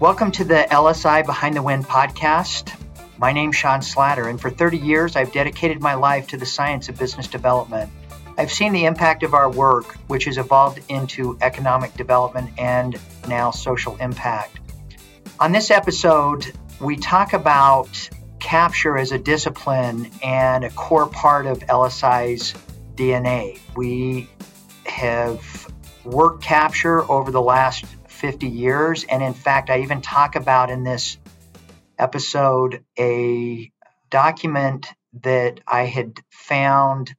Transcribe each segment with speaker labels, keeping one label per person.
Speaker 1: Welcome to the LSI Behind the Win podcast. My name's Sean Slatter, and for 30 years, I've dedicated my life to the science of business development. I've seen the impact of our work, which has evolved into economic development and now social impact. On this episode, we talk about capture as a discipline and a core part of LSI's DNA. We have worked capture over the last 50 years. And in fact, I even talk about in this episode a document that I had found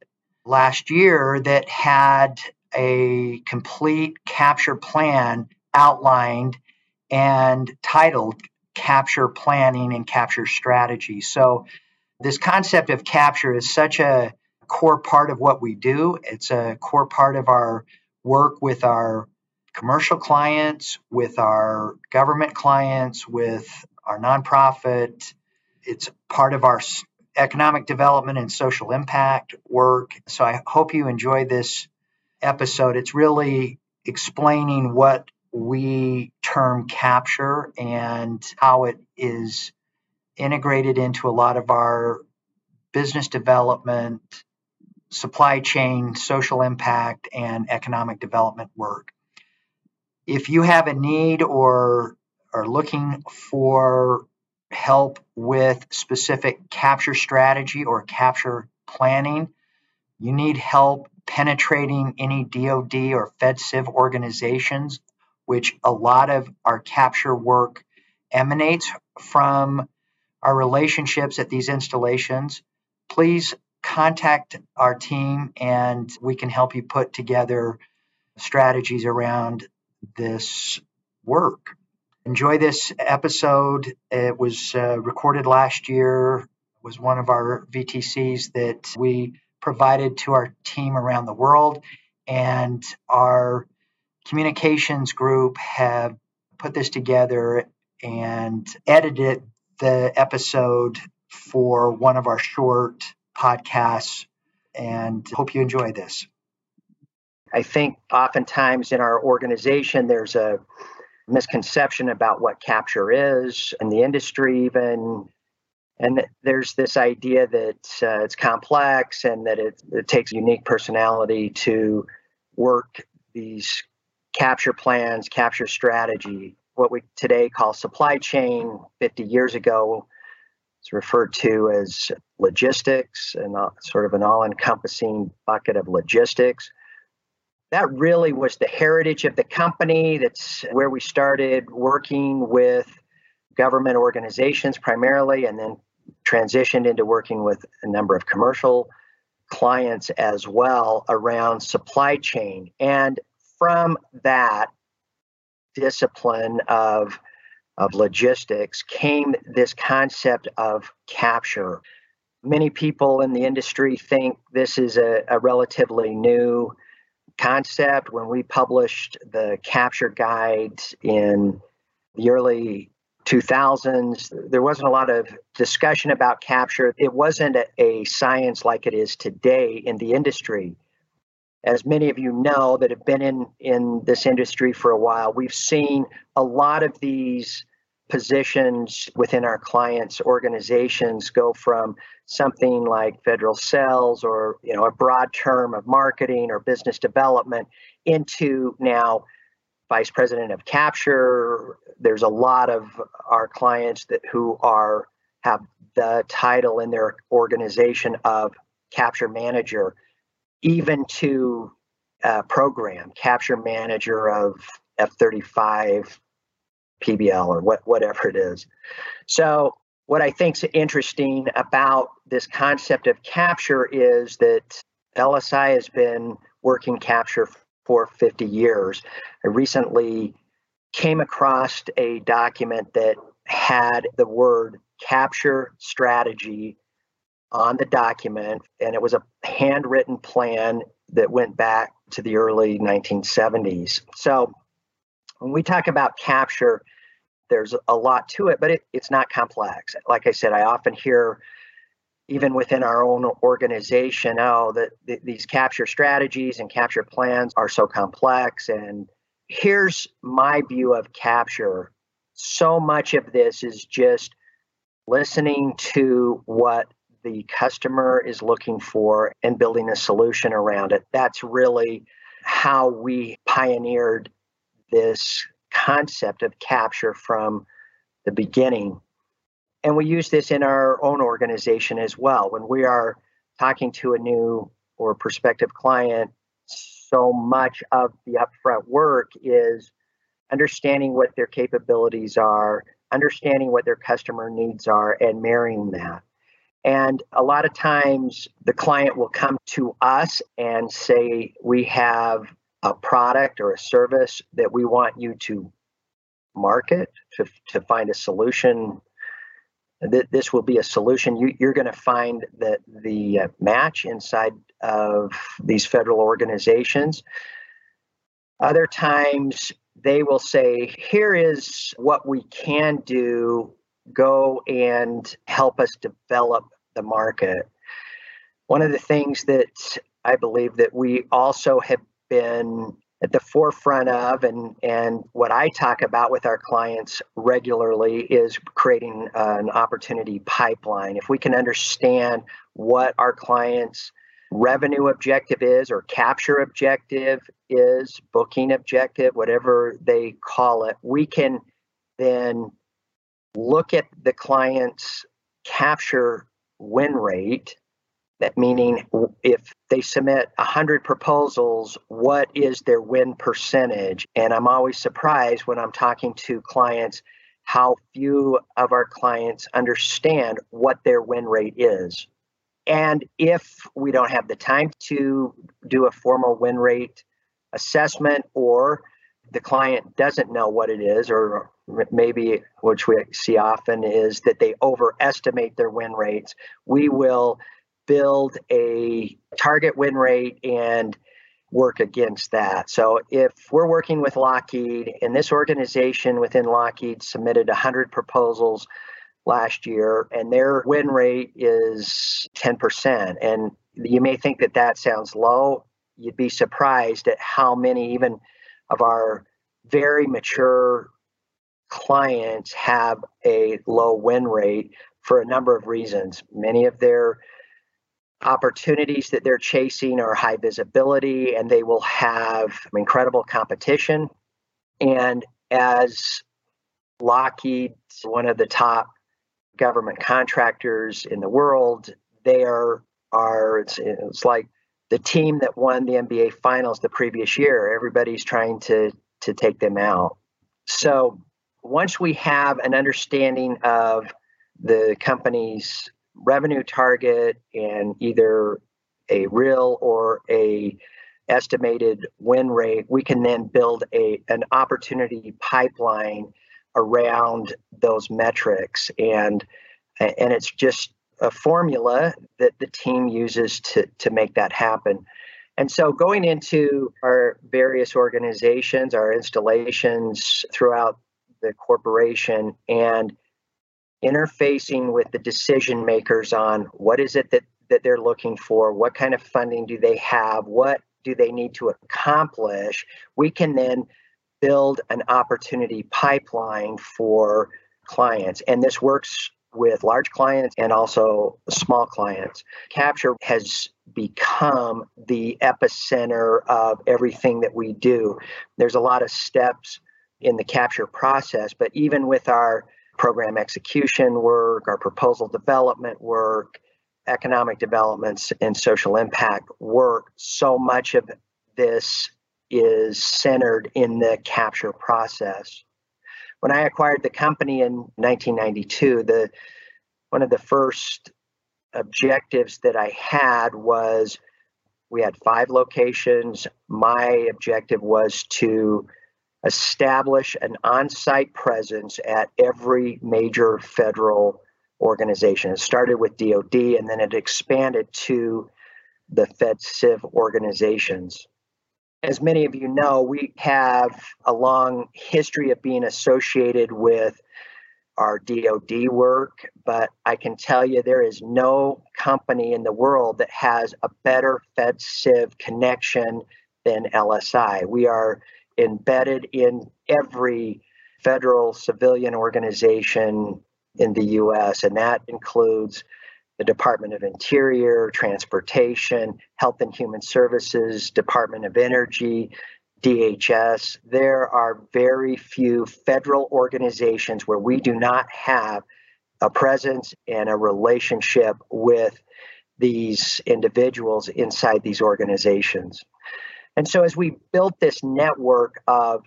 Speaker 1: last year that had a complete capture plan outlined and titled Capture Planning and Capture Strategy. So, this concept of capture is such a core part of what we do. It's a core part of our work with our commercial clients, with our government clients, with our nonprofit. It's part of our economic development and social impact work. So I hope you enjoy this episode. It's really explaining what we term capture and how it is integrated into a lot of our business development, supply chain, social impact, and economic development work if you have a need or are looking for help with specific capture strategy or capture planning, you need help penetrating any DoD or FedCiv organizations, which a lot of our capture work emanates from our relationships at these installations, please contact our team and we can help you put together strategies around this work. Enjoy this episode. It was uh, recorded last year. It was one of our VTCs that we provided to our team around the world, and our communications group have put this together and edited the episode for one of our short podcasts. And hope you enjoy this. I think oftentimes in our organization, there's a misconception about what capture is in the industry, even. And there's this idea that uh, it's complex and that it, it takes unique personality to work these capture plans, capture strategy. What we today call supply chain 50 years ago it's referred to as logistics and sort of an all encompassing bucket of logistics that really was the heritage of the company. That's where we started working with government organizations primarily, and then transitioned into working with a number of commercial clients as well around supply chain. And from that discipline of, of logistics came this concept of capture. Many people in the industry think this is a, a relatively new concept when we published the capture guide in the early 2000s there wasn't a lot of discussion about capture. It wasn't a, a, science like it is today in the industry. As many of you know that have been in in this industry for a while we've seen a lot of these positions within our clients organizations go from something like federal sales or you know a broad term of marketing or business development into now vice president of capture. There's a lot of our clients that who are have the title in their organization of capture manager even to uh, program capture manager of f-35 PBL or what, whatever it is. So, what I think is interesting about this concept of capture is that LSI has been working capture for 50 years. I recently came across a document that had the word capture strategy on the document, and it was a handwritten plan that went back to the early 1970s. So, when we talk about capture, there's a lot to it, but it, it's not complex. Like I said, I often hear, even within our own organization, oh, that th- these capture strategies and capture plans are so complex. And here's my view of capture so much of this is just listening to what the customer is looking for and building a solution around it. That's really how we pioneered this concept of capture from the beginning. And we use this in our own organization as well. When we are talking to a new or prospective client, so much of the upfront work is understanding what their capabilities are, understanding what their customer needs are, and marrying that. And a lot of times the client will come to us and say, We have a product or a service that we want you to market to, to find a solution. That this will be a solution. You, are going to find that the uh, match inside of these federal organizations. Other times they will say, Here is what we can do. Go and help us develop the market. One of the things that I believe that we also have been at the forefront of and and what I talk about with our clients regularly is creating uh, an opportunity pipeline. If we can understand what our clients revenue objective is or capture objective is, booking objective, whatever they call it, we can then look at the client's capture win rate that meaning if they submit 100 proposals what is their win percentage? And i'm always surprised when i'm talking to clients how few of our clients understand what their win rate is. And if we don't have the time to do a formal win rate assessment or the client doesn't know what it is, or maybe which we see often is that they overestimate their win rates, we will build a target win rate and work against that. So if we're working with Lockheed and this organization within Lockheed submitted 100 proposals last year and their win rate is 10% and you may think that that sounds low you'd be surprised at how many even of our very mature clients have a low win rate for a number of reasons. Many of their opportunities that they're chasing are high visibility and they will have incredible competition. And as Lockheed, one of the top government contractors in the world, they are, are it's, it's like the team that won the NBA finals the previous year. Everybody's trying to to take them out. So once we have an understanding of the company's revenue target and either a real or a estimated win rate, we can then build a an opportunity pipeline around those metrics and and it's just a formula that the team uses to, to make that happen. And so, going into our various organizations, our installations throughout the corporation, and interfacing with the decision makers on what is it that, that they're looking for, what kind of funding do they have, what do they need to accomplish, we can then build an opportunity pipeline for clients. And this works with large clients and also small clients. Capture has become the epicenter of everything that we do. There's a lot of steps in the capture process, but even with our program execution work, our proposal development work, economic developments, and social impact work, so much of this is centered in the capture process when I acquired the company in 1992, the one of the first objectives that I had was we had five locations. My objective was to establish an on-site presence at every major federal organization. It started with DoD and then it expanded to the Fed Civ organizations as many of you know, we have a long history of being associated with our DoD work, but I can tell you there is no company in the world that has a better FedCiv connection than LSI. We are embedded in every federal civilian organization in the US, and that includes the Department of Interior, Transportation, Health and Human Services, Department of Energy, DHS. There are very few federal organizations where we do not have a presence and a relationship with these individuals inside these organizations. And so, as we built this network of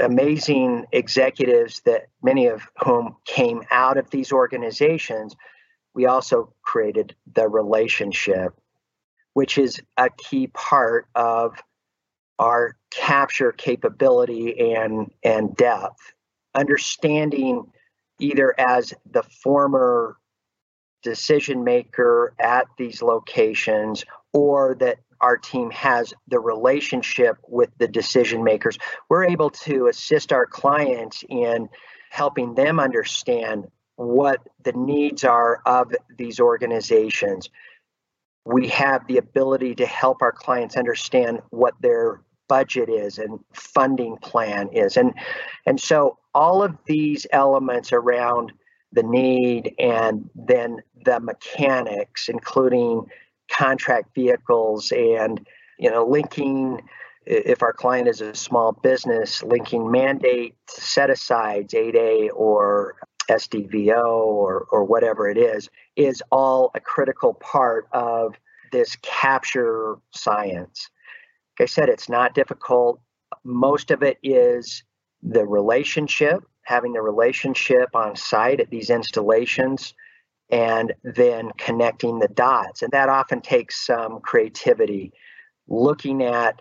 Speaker 1: amazing executives that many of whom came out of these organizations, we also created the relationship, which is a key part of our capture capability and, and depth. Understanding either as the former decision maker at these locations or that our team has the relationship with the decision makers, we're able to assist our clients in helping them understand what the needs are of these organizations. We have the ability to help our clients understand what their budget is and funding plan is. And, and so all of these elements around the need and then the mechanics, including contract vehicles and you know linking if our client is a small business linking mandate set asides 8a or SDVO or, or whatever it is, is all a critical part of this capture science. Like I said, it's not difficult. Most of it is the relationship, having the relationship on site at these installations, and then connecting the dots. And that often takes some creativity, looking at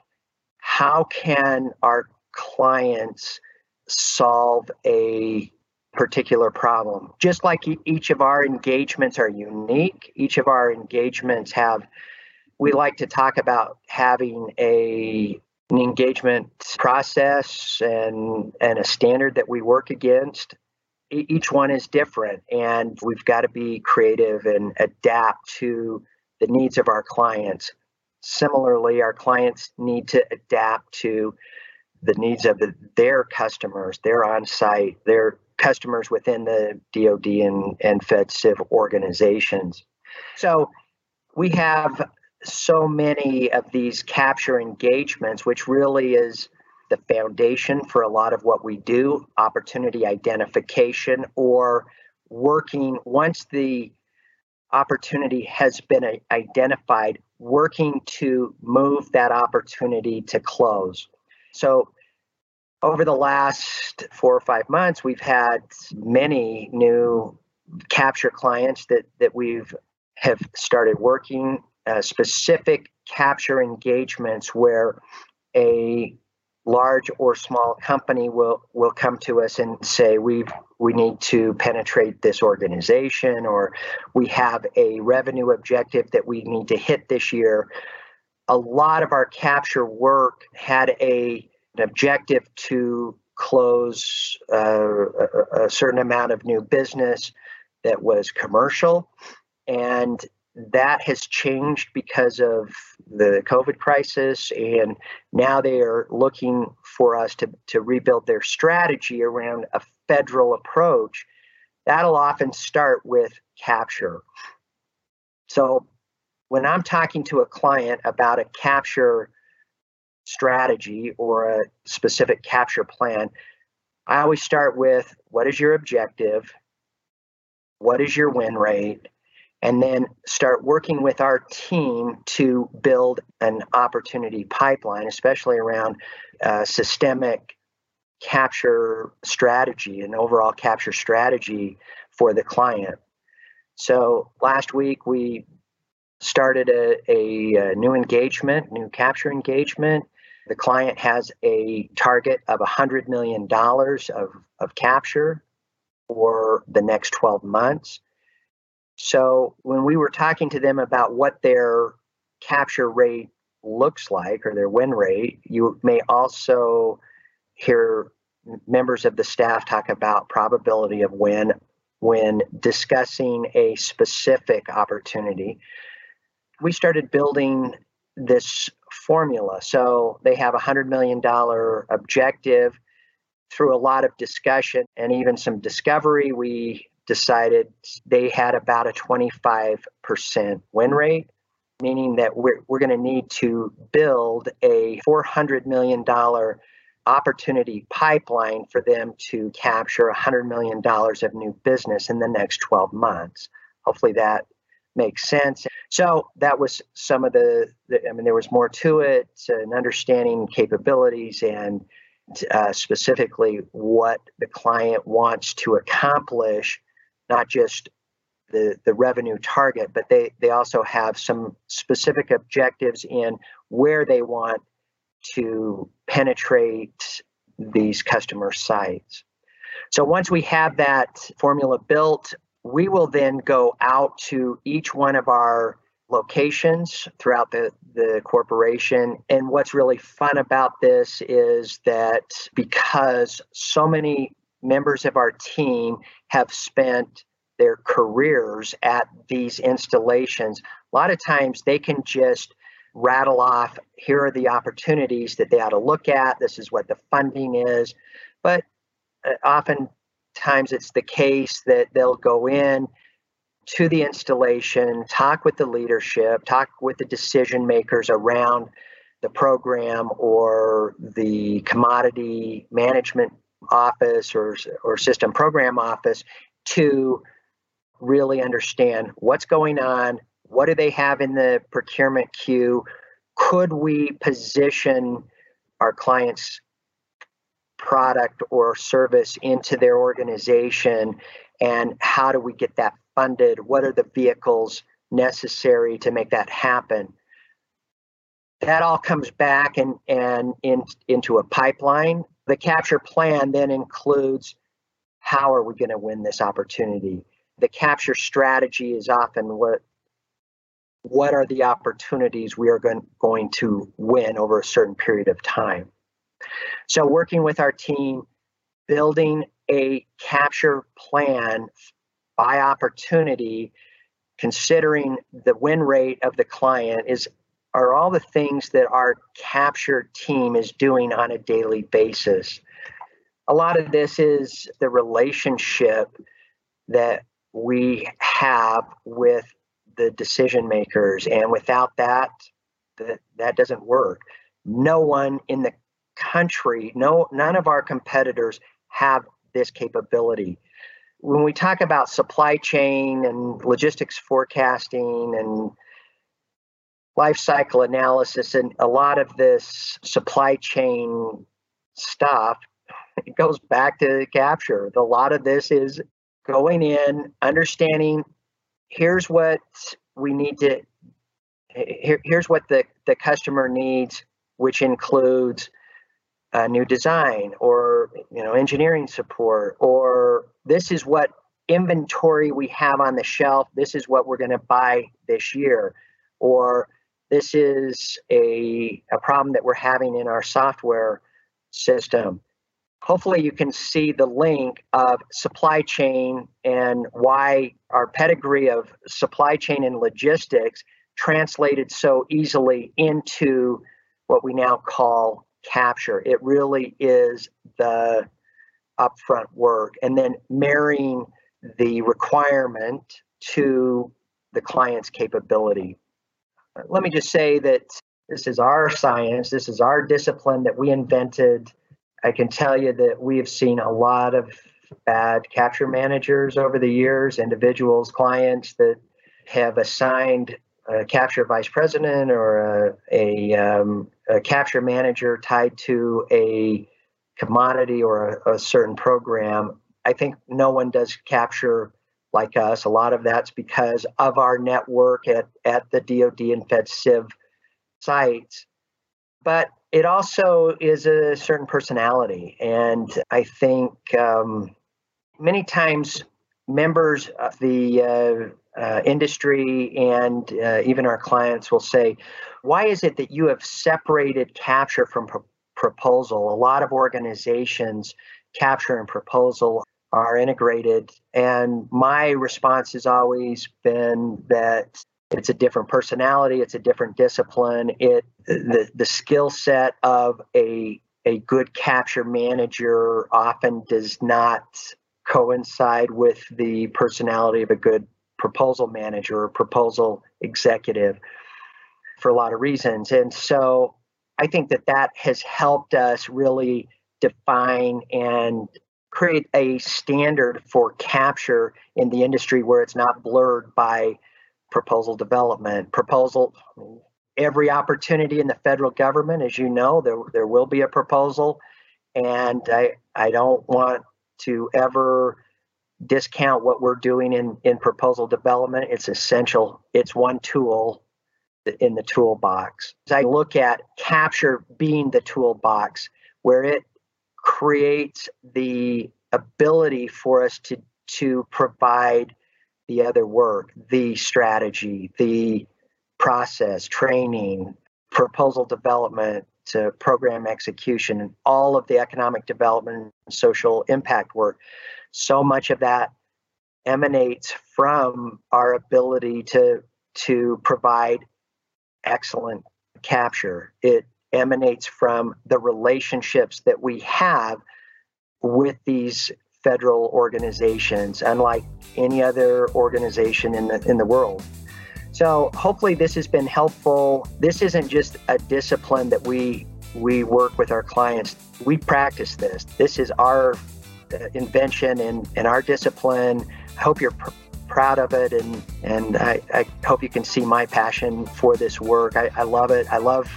Speaker 1: how can our clients solve a particular problem. Just like each of our engagements are unique, each of our engagements have, we like to talk about having a an engagement process and and a standard that we work against each one is different and we've got to be creative and adapt to the needs of our clients similarly our clients need to adapt to the needs of the, their customers their on-site their customers within the DoD and, and Fed Civ organizations. So we have so many of these capture engagements, which really is the foundation for a lot of what we do opportunity identification or working once the opportunity has been identified, working to move that opportunity to close. So over the last four or five months, we've had many new capture clients that that we've have started working uh, specific capture engagements where a large or small company will will come to us and say we we need to penetrate this organization or we have a revenue objective that we need to hit this year a lot of our capture work had a an objective to close uh, a, a certain amount of new business that was commercial. And that has changed because of the COVID crisis. And now they are looking for us to, to rebuild their strategy around a federal approach. That'll often start with capture. So when I'm talking to a client about a capture strategy or a specific capture plan, I always start with what is your objective? What is your win rate? And then start working with our team to build an opportunity pipeline, especially around uh, systemic capture strategy and overall capture strategy for the client. So last week we started a, a, a, new engagement, new capture engagement. The client has a target of $100 million of, of capture for the next 12 months. So when we were talking to them about what their capture rate looks like or their win rate, you may also hear members of the staff talk about probability of win when discussing a specific opportunity we started building this formula. So they have a $100 million objective. through a lot of discussion and even some discovery, we decided they had about a 25% win rate, meaning that we're, we're going to need to build a $400 million opportunity pipeline for them to capture $100 million of new business in the next 12 months. Hopefully that makes sense. So that was some of the, the I mean, there was more to it, and understanding capabilities and uh, specifically what the client wants to accomplish, not just the, the revenue target, but they, they also have some specific objectives in where they want to penetrate these customer sites. So once we have that formula built, we will then go out to each one of our locations throughout the, the corporation. And what's really fun about this is that because so many members of our team have spent their careers at these installations, a lot of times they can just rattle off here are the opportunities that they ought to look at, this is what the funding is. But uh, oftentimes it's the case that they'll go in to the installation, talk with the leadership, talk with the decision makers around the program or the commodity management office or, or system program office to really understand what's going on, what do they have in the procurement queue, could we position our clients product or service into their organization and how do we get that funded? What are the vehicles necessary to make that happen? That all comes back and and in, into a pipeline the capture plan then includes how are we going to win this opportunity? The capture strategy is often what what are the opportunities we are going, going to win over a certain period of time? So working with our team building a capture plan by opportunity, considering the win rate of the client is are all the things that our capture team is doing on a daily basis. A lot of this is the relationship that we have with the decision makers and without that that, that doesn't work no one in the country no none of our competitors have this capability. When we talk about supply chain and logistics forecasting and life cycle analysis and a lot of this supply chain stuff, it goes back to capture. A lot of this is going in, understanding here's what we need to here, here's what the, the customer needs, which includes a new design or you know engineering support or this is what inventory we have on the shelf this is what we're going to buy this year or this is a, a problem that we're having in our software system hopefully you can see the link of supply chain and why our pedigree of supply chain and logistics translated so easily into what we now call capture. It really is the upfront work and then marrying the requirement to the client's capability. Let me just say that this is our science, this is our discipline that we invented. I can tell you that we have seen a lot of bad capture managers over the years, individuals, clients that have assigned a capture vice president or a, a, um, a capture manager tied to a commodity or a, a, certain program. I think no one does capture like us. A lot of that's because of our network at, at the DoD and Fed Civ sites. But it also is a certain personality. And I think um, many times members of the uh, uh, industry and uh, even our clients will say, why is it that you have separated capture from pro- proposal? A lot of organizations, capture and proposal are integrated. And my response has always been that it's a different personality, it's a different discipline. It the, the skill set of a a good capture manager often does not coincide with the personality of a good proposal manager or proposal executive for a lot of reasons. And so I think that that has helped us really define and create a standard for capture in the industry where it's not blurred by proposal development. Proposal, every opportunity in the federal government, as you know, there, there will be a proposal. And I, I don't want to ever discount what we're doing in, in proposal development. It's essential. It's one tool in the toolbox. As I look at capture being the toolbox, where it creates the ability for us to to provide the other work, the strategy, the process, training, proposal development, to program execution, and all of the economic development and social impact work. So much of that emanates from our ability to to provide excellent capture. It emanates from the relationships that we have with these federal organizations, unlike any other organization in the in the world. So hopefully this has been helpful. This isn't just a discipline that we we work with our clients. We practice this. This is our uh, invention and, and our discipline. I hope you're pr- proud of it and and I, I hope you can see my passion for this work. I, I love it. I love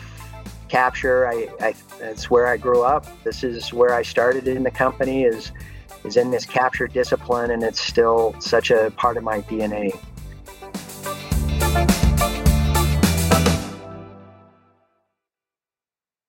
Speaker 1: capture. I, I that's where I grew up. This is where I started in the company. Is is in this capture discipline, and it's still such a part of my DNA.